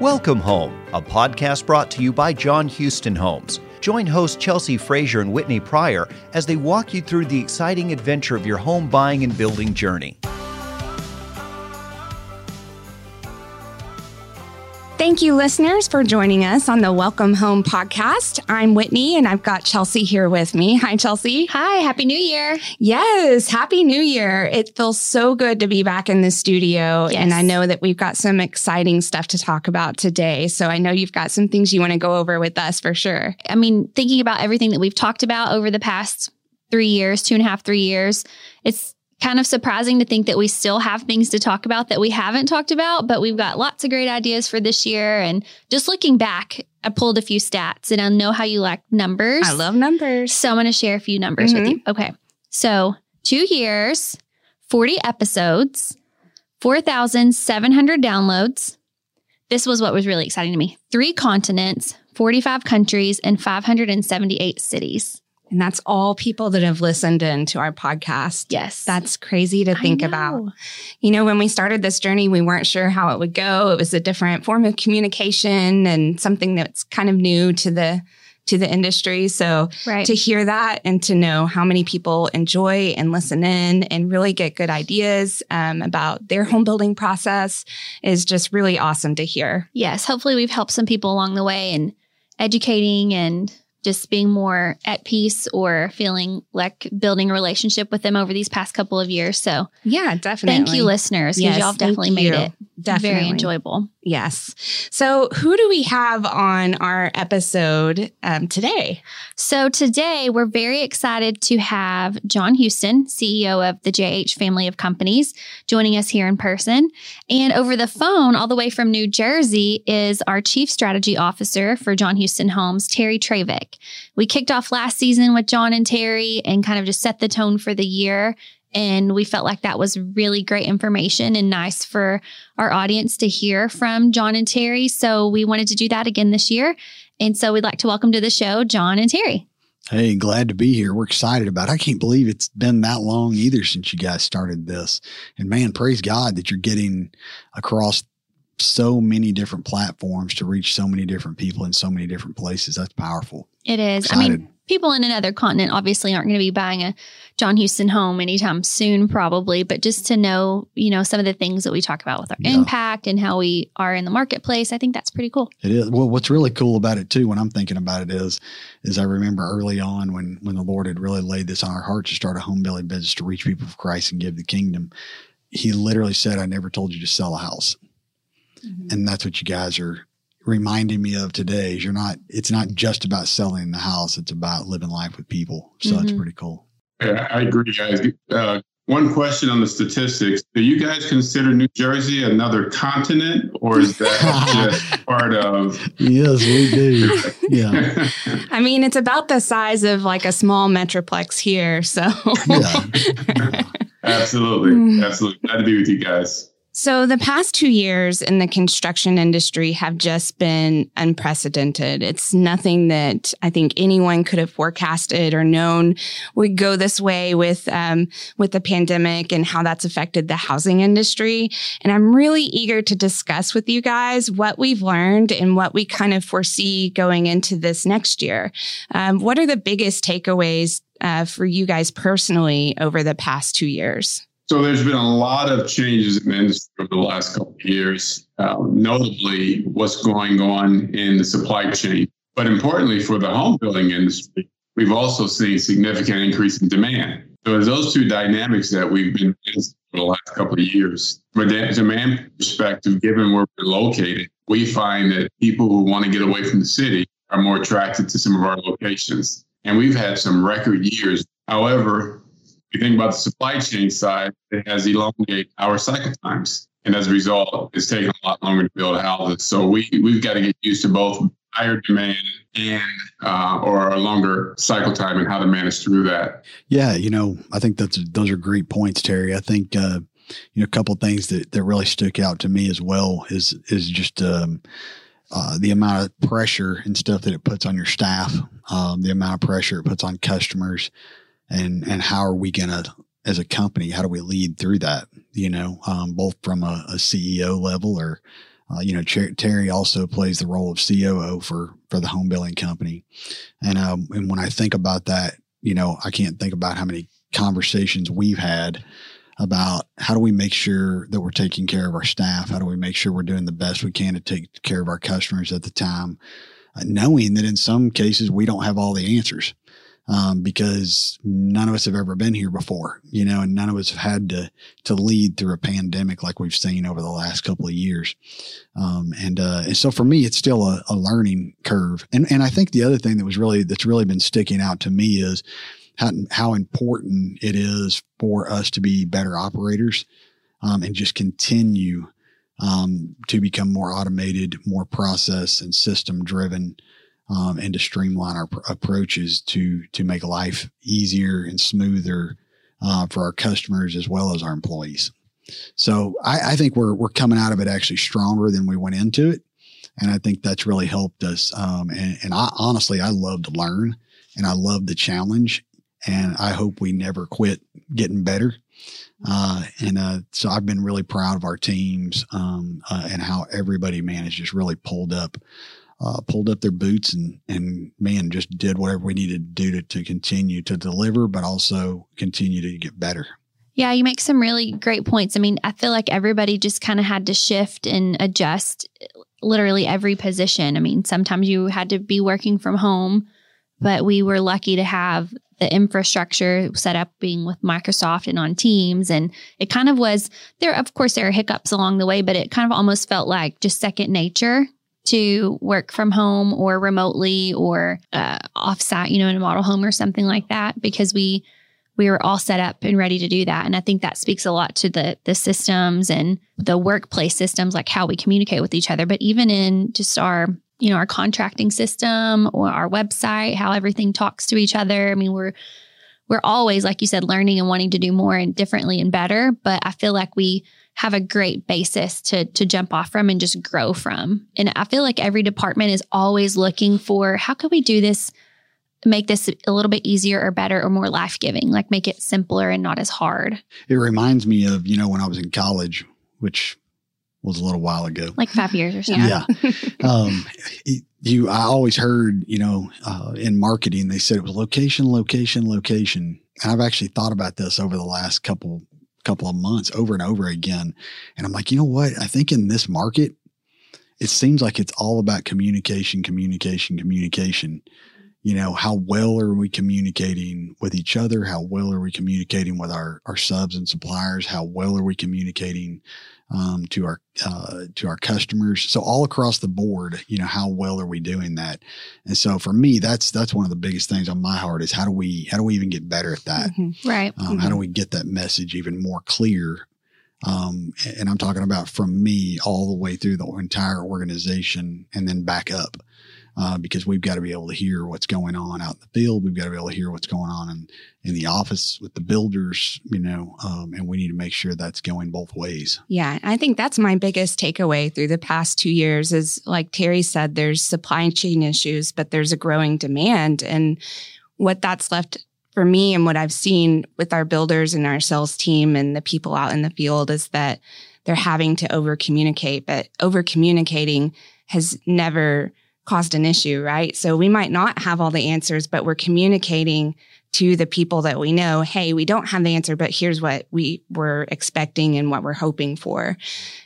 Welcome Home, a podcast brought to you by John Houston Homes. Join host Chelsea Frazier and Whitney Pryor as they walk you through the exciting adventure of your home buying and building journey. Thank you, listeners, for joining us on the Welcome Home podcast. I'm Whitney and I've got Chelsea here with me. Hi, Chelsea. Hi, Happy New Year. Yes, Happy New Year. It feels so good to be back in the studio. Yes. And I know that we've got some exciting stuff to talk about today. So I know you've got some things you want to go over with us for sure. I mean, thinking about everything that we've talked about over the past three years, two and a half, three years, it's kind of surprising to think that we still have things to talk about that we haven't talked about, but we've got lots of great ideas for this year. And just looking back, I pulled a few stats and I know how you like numbers. I love numbers. So I'm going to share a few numbers with mm-hmm. you. Okay. So two years, 40 episodes, 4,700 downloads. This was what was really exciting to me. Three continents, 45 countries, and 578 cities. And that's all people that have listened in to our podcast. Yes. That's crazy to think about. You know, when we started this journey, we weren't sure how it would go. It was a different form of communication and something that's kind of new to the to the industry. So Right. to hear that and to know how many people enjoy and listen in and really get good ideas um, about their home building process is just really awesome to hear. yes. Hopefully, we've helped some people along the way and educating and just being more at peace or feeling like building a relationship with them over these past couple of years. So Yeah, definitely. thank you, listeners, because Yes, y'all have definitely made you. it Definitely. very enjoyable. Yes. So, who do we have on our episode um, today? So today we're very excited to have John Houston, CEO of the JH family of companies, joining us here in person. And over the phone, all the way from New Jersey, is our Chief Strategy Officer for John Houston Homes, Terry Travick. We kicked off last season with John and Terry and kind of just set the tone for the year. And we felt like that was really great information and nice for our audience to hear from John and Terry. So we wanted to do that again this year. And so we'd like to welcome to the show John and Terry. Hey, glad to be here. We're excited about it. I can't believe it's been that long either since you guys started this. And man, praise God that you're getting across so many different platforms to reach so many different people in so many different places. That's powerful. It is. I mean, people in another continent obviously aren't going to be buying a John Houston home anytime soon, probably, but just to know, you know, some of the things that we talk about with our Yeah. impact and how we are in the marketplace, I think that's pretty cool. It is. Well, what's really cool about it too, when I'm thinking about it is, is I remember early on when, when the Lord had really laid this on our heart to start a home building business to reach people for Christ and give the kingdom. He literally said, I never told you to sell a house. Mm-hmm. and that's what you guys are reminding me of today is you're not it's not just about selling the house it's about living life with people so that's Mhm. pretty cool Yeah, I agree, guys. Uh, one question on the statistics: Do you guys consider New Jersey another continent, or is that just part of? yes we do yeah I mean, it's about the size of like a small metroplex here. So, yeah absolutely, absolutely. Glad to be with you guys. So the past two years in the construction industry have just been unprecedented. It's nothing that I think anyone could have forecasted or known would go this way with um, with the pandemic and how that's affected the housing industry. And I'm really eager to discuss with you guys what we've learned and what we kind of foresee going into this next year. Um, what are the biggest takeaways uh, for you guys personally over the past two years? So there's been a lot of changes in the industry over the last couple of years, um, notably what's going on in the supply chain. But importantly, for the home building industry, we've also seen significant increase in demand. So it's those two dynamics that we've been in for the last couple of years. From a de- demand perspective, given where we're located, we find that people who want to get away from the city are more attracted to some of our locations. And we've had some record years. However, you think about the supply chain side, it has elongated our cycle times. And as a result, it's taking a lot longer to build houses. So we, we've got to get used to both higher demand and uh, or a longer cycle time and how to manage through that. yeah you know i think that's those are great points terry i think uh you know a couple of things that that really stuck out to me as well is is just um uh, the amount of pressure and stuff that it puts on your staff, um, the amount of pressure it puts on customers, and and how are we gonna as a company, how do we lead through that? You know, um, both from a, a CEO level or Uh, you know, Terry also plays the role of COO for for the home building company, and um, and when I think about that, you know, I can't think about how many conversations we've had about how do we make sure that we're taking care of our staff? How do we make sure we're doing the best we can to take care of our customers at the time, uh, knowing that in some cases we don't have all the answers um, because none of us have ever been here before, you know, and none of us have had to to lead through a pandemic like we've seen over the last couple of years. Um, and uh, and so for me, it's still a, a learning curve. And and I think the other thing that was really that's really been sticking out to me is how how important it is for us to be better operators um, and just continue um, to become more automated, more process and system driven um, and to streamline our pr- approaches to to make life easier and smoother uh, for our customers as well as our employees. So I, I, think we're we're coming out of it actually stronger than we went into it, and I think that's really helped us. Um, and, and I honestly I love to learn, and I love the challenge, and I hope we never quit getting better. Uh, and uh, so I've been really proud of our teams um, uh, and how everybody managed just really pulled up uh, pulled up their boots and and man just did whatever we needed to do to, to continue to deliver, but also continue to get better. Yeah, you make some really great points. I mean, I feel like everybody just kind of had to shift and adjust literally every position. I mean, sometimes you had to be working from home, but we were lucky to have the infrastructure set up being with Microsoft and on Teams. And it kind of was there, of course, there are hiccups along the way, but it kind of almost felt like just second nature to work from home or remotely or uh, offsite, you know, in a model home or something like that, because we we were all set up and ready to do that. And I think that speaks a lot to the the systems and the workplace systems, like how we communicate with each other. But even in just our you know our contracting system or our website, how everything talks to each other. I mean, we're we're always, like you said, learning and wanting to do more and differently and better. But I feel like we have a great basis to to jump off from and just grow from. And I feel like every department is always looking for how can we do this make this a little bit easier or better or more life-giving, like make it simpler and not as hard. It reminds me of, you know, when I was in college, which was a little while ago. Like 5 years or something. Yeah. um, you I always heard, you know, uh, in marketing they said it was location, location, location. And I've actually thought about this over the last couple couple of months over and over again. And I'm like, you know what? I think in this market, it seems like it's all about communication, communication, communication. You know, how well are we communicating with each other? How well are we communicating with our, our subs and suppliers? How well are we communicating um, to our uh, to our customers. So all across the board, you know, how well are we doing that? And so for me, that's that's one of the biggest things on my heart is how do we how do we even get better at that? Mm-hmm. Right. Um, mm-hmm. How do we get that message even more clear? Um, and I'm talking about from me all the way through the entire organization and then back up uh, because we've got to be able to hear what's going on out in the field. We've got to be able to hear what's going on in, in the office with the builders, you know, um, and we need to make sure that's going both ways. Yeah, I think that's my biggest takeaway through the past two years is like Terry said, there's supply chain issues, but there's a growing demand. And what that's left for me and what I've seen with our builders and our sales team and the people out in the field is that they're having to over communicate, but over communicating has never caused an issue, right? So we might not have all the answers, but we're communicating to the people that we know, hey, we don't have the answer, but here's what we were expecting and what we're hoping for.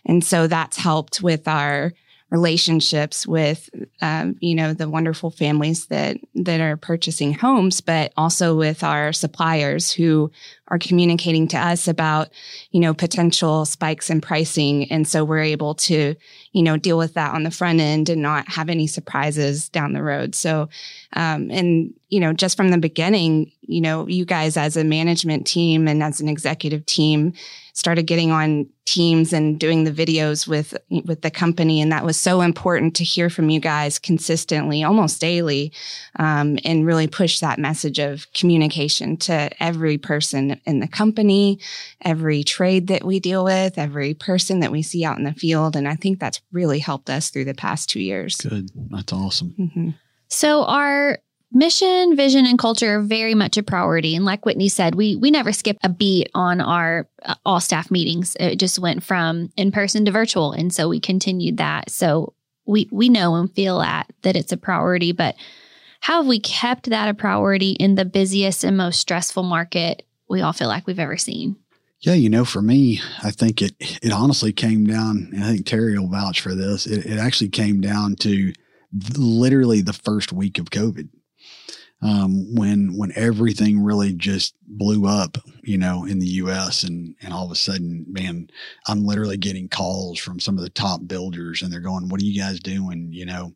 And so that's helped with our relationships with um, you know the wonderful families that that are purchasing homes but also with our suppliers who are communicating to us about you know potential spikes in pricing and so we're able to you know deal with that on the front end and not have any surprises down the road. So um, and you know just from the beginning you know you guys as a management team and as an executive team started getting on teams and doing the videos with with the company. And that was so important to hear from you guys consistently almost daily um, and really push that message of communication to every person in the company every trade that we deal with every person that we see out in the field. And i think that's really helped us through the past two years good that's awesome mm-hmm. so our mission, vision, and culture are very much a priority. And like Whitney said, we we never skip a beat on our uh, all staff meetings. It just went from in person to virtual, and so we continued that. So we we know and feel that that it's a priority. But how have we kept that a priority in the busiest and most stressful market we all feel like we've ever seen? Yeah, you know, for me, I think it it honestly came down, I think Terry will vouch for this. It, it actually came down to literally the first week of COVID um, when when everything really just blew up, you know, in the U.S. and and all of a sudden, man, I'm literally getting calls from some of the top builders, and they're going, "What are you guys doing?" You know,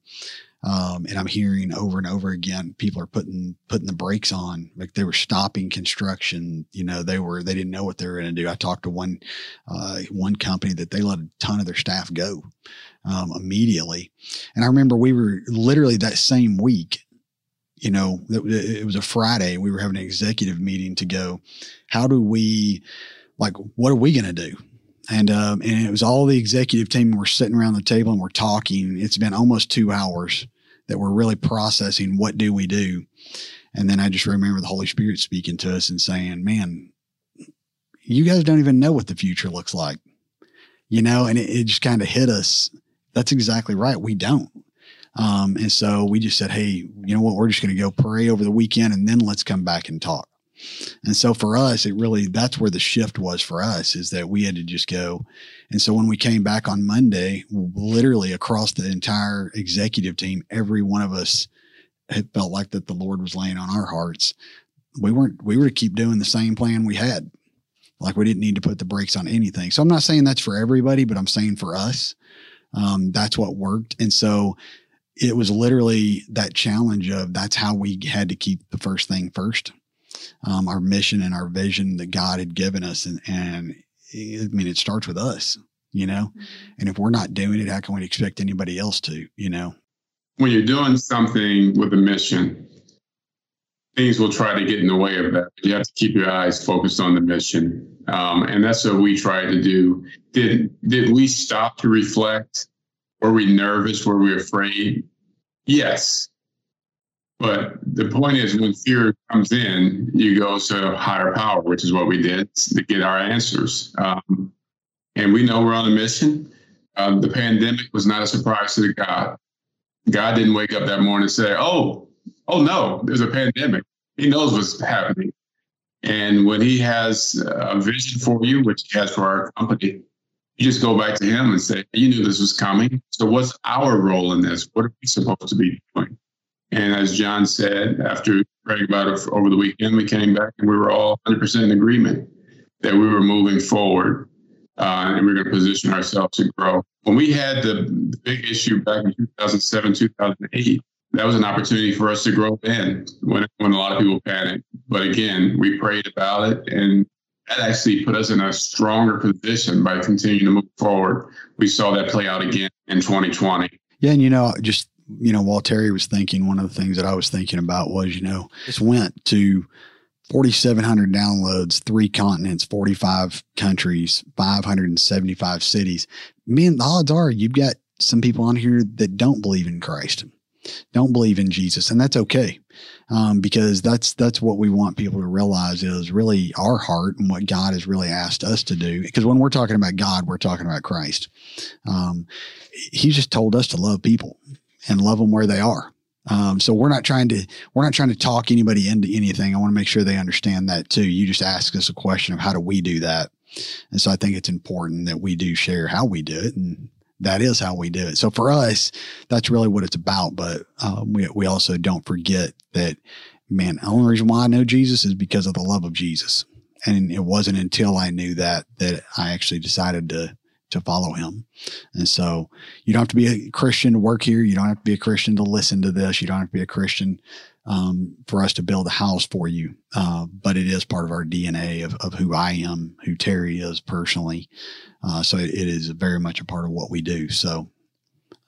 um, and I'm hearing over and over again, people are putting putting the brakes on, like they were stopping construction. You know, they were they didn't know what they were going to do. I talked to one uh, one company that they let a ton of their staff go um, immediately, and I remember we were literally that same week you know, it was a Friday. We were having an executive meeting to go, how do we, like, what are we going to do? And, um, and it was all the executive team. We're sitting around the table and we're talking. It's been almost two hours that we're really processing what do we do. And then I just remember the Holy Spirit speaking to us and saying, man, you guys don't even know what the future looks like, you know, and it, it just kind of hit us. That's exactly right. We don't. Um, and so we just said, hey, you know what? We're just going to go pray over the weekend and then let's come back and talk. And so for us, it really, that's where the shift was for us is that we had to just go. And so when we came back on Monday, literally across the entire executive team, every one of us had felt like that the Lord was laying on our hearts. We weren't, we were to keep doing the same plan we had. Like we didn't need to put the brakes on anything. So I'm not saying that's for everybody, but I'm saying for us, um, that's what worked. And so it was literally that challenge of that's how we had to keep the first thing first, um, our mission and our vision that God had given us. And, and I mean, it starts with us, you know, mm-hmm. and if we're not doing it, how can we expect anybody else to, you know? When you're doing something with a mission, things will try to get in the way of that. You have to keep your eyes focused on the mission. Um, and that's what we try to do. Did, did we stop to reflect were we nervous? Were we afraid? Yes. But the point is, when fear comes in, you go to higher power, which is what we did to get our answers. Um, and we know we're on a mission. Uh, the pandemic was not a surprise to God. God didn't wake up that morning and say, "Oh, oh no, there's a pandemic." He knows what's happening, and when He has a vision for you, which He has for our company, you just go back to him and say, You knew this was coming. So, what's our role in this? What are we supposed to be doing? And as John said, after praying about it over the weekend, we came back and we were all 100% in agreement that we were moving forward uh, and we are going to position ourselves to grow. When we had the, the big issue back in 2007, 2008, that was an opportunity for us to grow in when, when a lot of people panicked. But again, we prayed about it and that actually put us in a stronger position by continuing to move forward. We saw that play out again in 2020. Yeah, and you know, just you know, while Terry was thinking, one of the things that I was thinking about was, you know, this went to 4,700 downloads, three continents, 45 countries, 575 cities. Man, the odds are you've got some people on here that don't believe in Christ, don't believe in Jesus, and that's okay um, because that's that's what we want people to realize is really our heart and what God has really asked us to do. Because when we're talking about God, we're talking about Christ. Um, he just told us to love people and love them where they are. Um, so we're not trying to we're not trying to talk anybody into anything. I want to make sure they understand that too. You just ask us a question of how do we do that, and so I think it's important that we do share how we do it and that is how we do it. So for us, that's really what it's about. But um, we we also don't forget that, man. The only reason why I know Jesus is because of the love of Jesus, and it wasn't until I knew that that I actually decided to to follow him. And so you don't have to be a Christian to work here. You don't have to be a Christian to listen to this. You don't have to be a Christian um, for us to build a house for you. Uh, but it is part of our DNA of, of who I am, who Terry is personally. Uh, so it, it is very much a part of what we do. So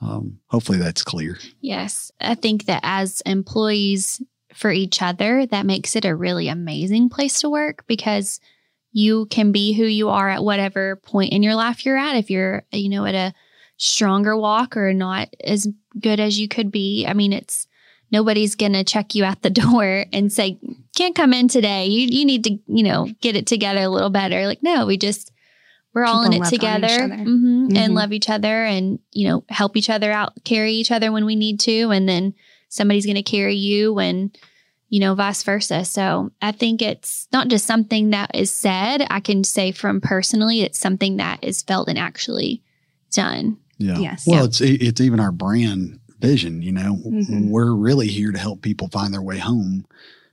um, hopefully that's clear. Yes. I think that as employees for each other, that makes it a really amazing place to work because you can be who you are at whatever point in your life you're at. If you're, you know, at a stronger walk or not as good as you could be, I mean, it's nobody's going to check you at the door and say, can't come in today. You, you need to, you know, get it together a little better. Like, no, we just, we're all in it love on each together mhm, Mhm. and love each other and, you know, help each other out, carry each other when we need to. And then somebody's going to carry you and, you know, vice versa. So I think it's not just something that is said. I can say from personally, it's something that is felt and actually done. Yeah. Yes. Well, Yeah. it's it's even our brand vision. You know, Mhm. we're really here to help people find their way home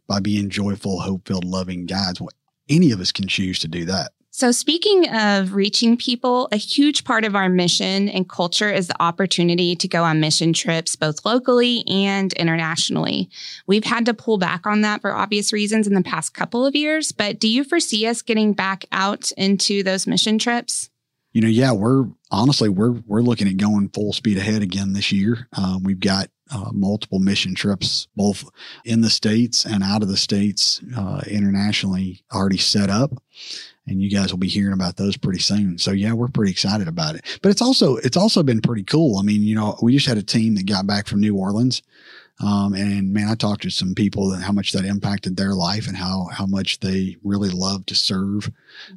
by being joyful, hope-filled, loving guides. Well, any of us can choose to do that. So, speaking of reaching people, a huge part of our mission and culture is the opportunity to go on mission trips, both locally and internationally. We've had to pull back on that for obvious reasons in the past couple of years, but do you foresee us getting back out into those mission trips? You know, yeah, we're honestly we're we're looking at going full speed ahead again this year. Um, we've got uh, multiple mission trips, both in the states and out of the states, uh, internationally, already set up. And you guys will be hearing about those pretty soon. So yeah, we're pretty excited about it. But it's also it's also been pretty cool. I mean, you know, we just had a team that got back from New Orleans. Um, and man, I talked to some people and how much that impacted their life and how how much they really love to serve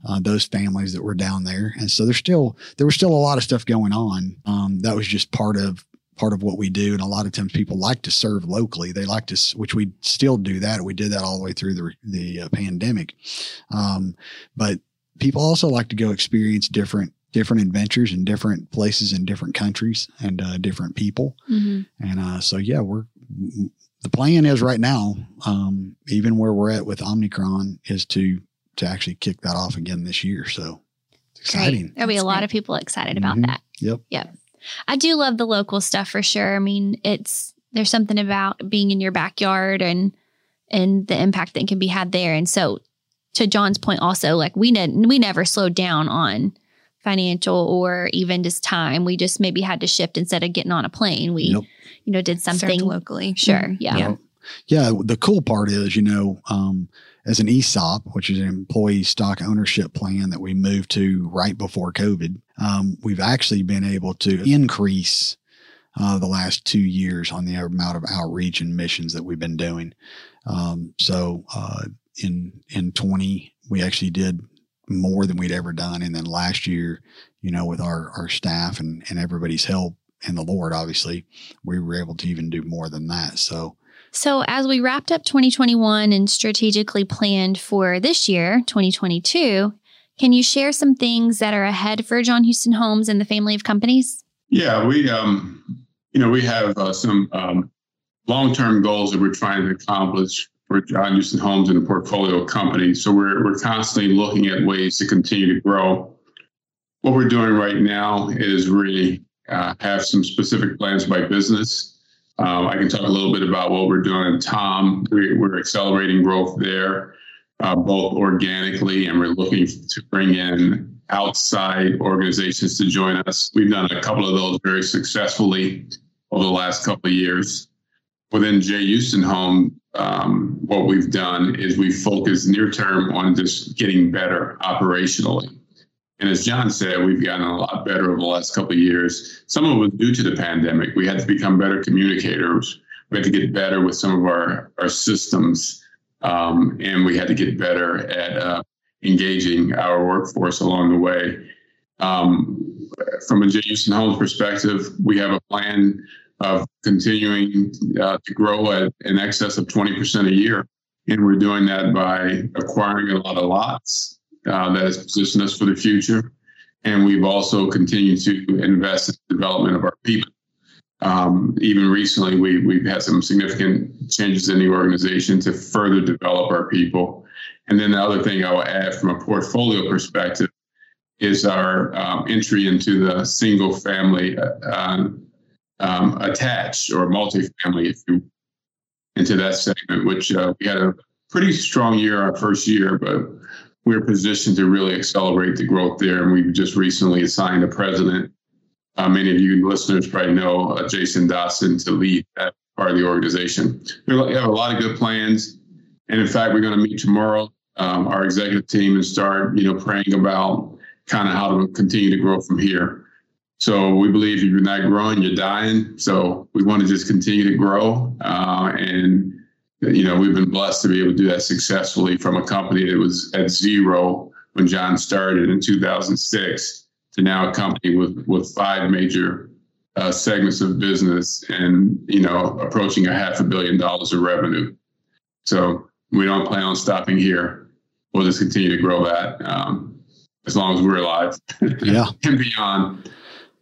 uh, those families that were down there. And so there's still there was still a lot of stuff going on. Um, that was just part of part of what we do. And a lot of times people like to serve locally. They like to, which we still do that. We did that all the way through the the uh, pandemic. Um, but people also like to go experience different different adventures in different places in different countries and uh, different people. Mhm. And uh, so, yeah, we're the plan is right now, um, even where we're at with Omicron, is to to actually kick that off again this year. So it's exciting. Great. There'll be a That's lot of people excited about Mhm. that. Yep. Yep. I do love the local stuff for sure. I mean, it's there's something about being in your backyard and and the impact that can be had there. And so to John's point also, like we ne- we never slowed down on financial or even just time. We just maybe had to shift instead of getting on a plane. We Yep. you know did Served something locally. Sure. Mhm. Yeah. Yeah. Yeah, the cool part is, you know, um, as an ESOP, which is an employee stock ownership plan that we moved to right before COVID, um, we've actually been able to increase uh, the last two years on the amount of outreach and missions that we've been doing. Um, so uh, in in twenty, we actually did more than we'd ever done, and then last year, you know, with our our staff and and everybody's help and the Lord, obviously, we were able to even do more than that. So. So, as we wrapped up 2021 and strategically planned for this year, 2022, can you share some things that are ahead for John Houston Homes and the family of companies? Yeah, we um, you know, we have uh, some um, long-term goals that we're trying to accomplish for John Houston Homes and the portfolio company. So we're we're constantly looking at ways to continue to grow. What we're doing right now is really uh, have some specific plans by business. Um, I can talk a little bit about what we're doing at Tom. We, we're accelerating growth there, uh, both organically, and we're looking to bring in outside organizations to join us. We've done a couple of those very successfully over the last couple of years. Within Jay Houston Home, um, what we've done is we focus near term on just getting better operationally. And as John said, we've gotten a lot better over the last couple of years. Some of it was due to the pandemic. We had to become better communicators. We had to get better with some of our, our systems. Um, and we had to get better at uh, engaging our workforce along the way. Um, from a Houston Homes perspective, we have a plan of continuing uh, to grow at in excess of 20% a year. And we're doing that by acquiring a lot of lots uh, that has positioned us for the future. And we've also continued to invest in the development of our people. Um, even recently, we, we've had some significant changes in the organization to further develop our people. And then the other thing I will add from a portfolio perspective is our um, entry into the single family uh, um, attached or multifamily, if you into that segment, which uh, we had a pretty strong year our first year, but we're positioned to really accelerate the growth there. And we've just recently assigned a president. Uh, many of you listeners probably know uh, Jason Dawson to lead that part of the organization. We have a lot of good plans, and in fact, we're going to meet tomorrow, um, our executive team, and start, you know, praying about kind of how to continue to grow from here. So we believe if you're not growing, you're dying. So we want to just continue to grow. Uh, and, you know, we've been blessed to be able to do that successfully from a company that was at zero when John started in 2006 to now a company with, with five major uh, segments of business and, you know, approaching a half a billion dollars of revenue. So we don't plan on stopping here. We'll just continue to grow that um, as long as we're alive. Yeah. and beyond.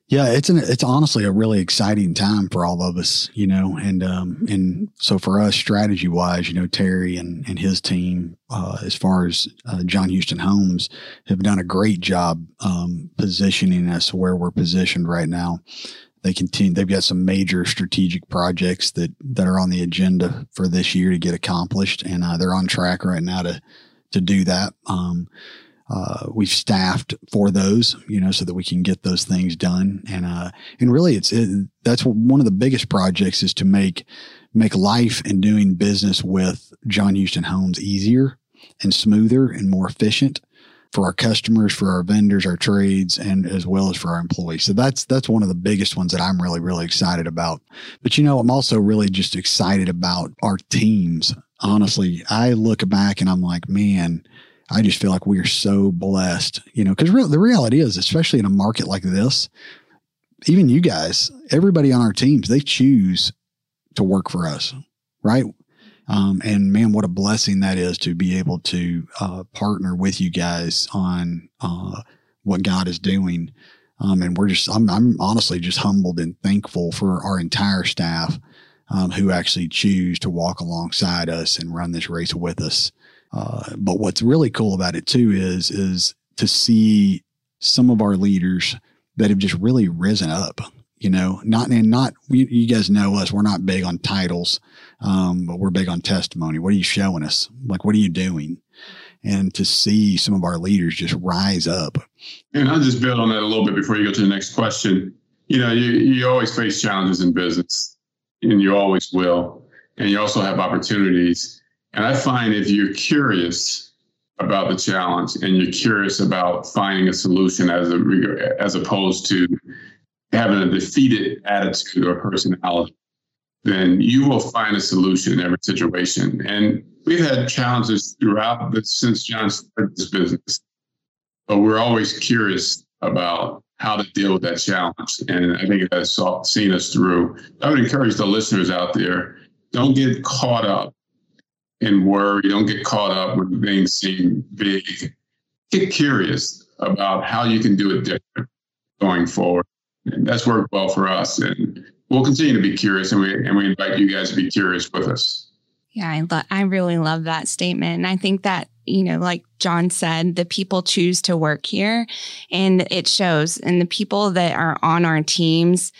Yeah, it's an it's honestly a really exciting time for all of us, you know, and um and so for us strategy wise, you know, Terry and and his team, uh, as far as uh, John Houston Homes, have done a great job um, positioning us where we're positioned right now. They continue. They've got some major strategic projects that that are on the agenda for this year to get accomplished, and uh, they're on track right now to to do that. Um, uh, we've staffed for those, you know, so that we can get those things done. And, uh, and really it's, it, that's one of the biggest projects is to make, make life and doing business with John Houston Homes easier and smoother and more efficient for our customers, for our vendors, our trades, and as well as for our employees. So that's that's one of the biggest ones that I'm really really excited about. But you know, I'm also really just excited about our teams. Honestly, I look back and I'm like, man, I just feel like we are so blessed, you know, because re- the reality is, especially in a market like this, even you guys, everybody on our teams, they choose to work for us, right? Um, and man, what a blessing that is to be able to uh, partner with you guys on uh, what God is doing. Um, and we're just, I'm, I'm honestly just humbled and thankful for our entire staff um, who actually choose to walk alongside us and run this race with us. Uh, but what's really cool about it too is is to see some of our leaders that have just really risen up. You know, not and not you, you guys know us. We're not big on titles, um, but we're big on testimony. What are you showing us? Like, what are you doing? And to see some of our leaders just rise up. And I'll just build on that a little bit before you go to the next question. You know, you you always face challenges in business, and you always will, and you also have opportunities and I find if you're curious about the challenge and you're curious about finding a solution as a as opposed to having a defeated attitude or personality, then you will find a solution in every situation. And we've had challenges throughout since John started this business, but we're always curious about how to deal with that challenge. And I think that's seen us through. I would encourage the listeners out there, don't get caught up and worry. Don't get caught up when things seem big. Get curious about how you can do it different going forward. And that's worked well for us. And we'll continue to be curious and we and we invite you guys to be curious with us. Yeah, I lo- I really love that statement. And I think that, you know, like John said, the people choose to work here and it shows. And the people that are on our teams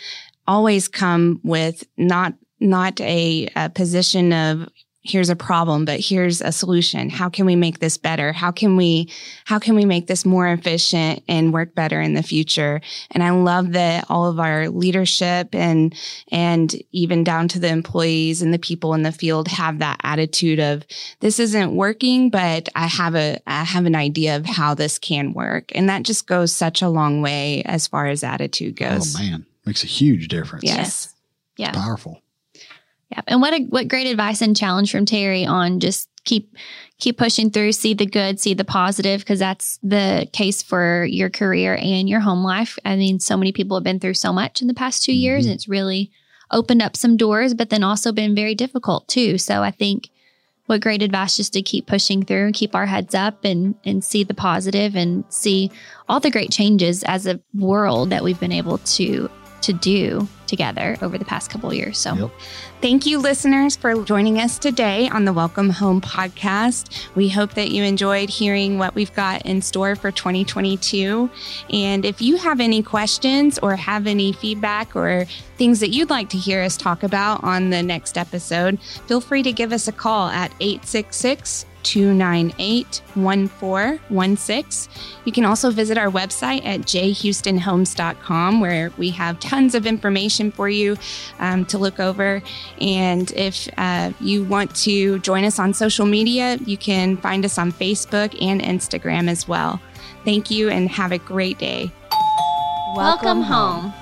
always come with not not a, a position of here's a problem but here's a solution. How can we make this better? How can we how can we make this more efficient and work better in the future? And i love that all of our leadership and and even down to the employees and the people in the field have that attitude of this isn't working but i have a i have an idea of how this can work. And that just goes such a long way as far as attitude oh, goes. oh man. Makes a huge difference. Yes. Yeah it's powerful yeah. And what a what great advice and challenge from Terry on just keep keep pushing through, see the good, see the positive, because that's the case for your career and your home life. I mean, so many people have been through so much in the past 2 mm-hmm. years, and it's really opened up some doors, but then also been very difficult too. So I think what great advice just to keep pushing through and keep our heads up and and see the positive and see all the great changes as a world that we've been able to to do together over the past couple years. So, yep. thank you, listeners, for joining us today on the Welcome Home podcast. We hope that you enjoyed hearing what we've got in store for 2022. And if you have any questions or have any feedback or things that you'd like to hear us talk about on the next episode, feel free to give us a call at 866 298 1416. You can also visit our website at jhoustonhomes.com where we have tons of information for you um, to look over. And if uh, you want to join us on social media, you can find us on Facebook and Instagram as well. Thank you and have a great day. Welcome home.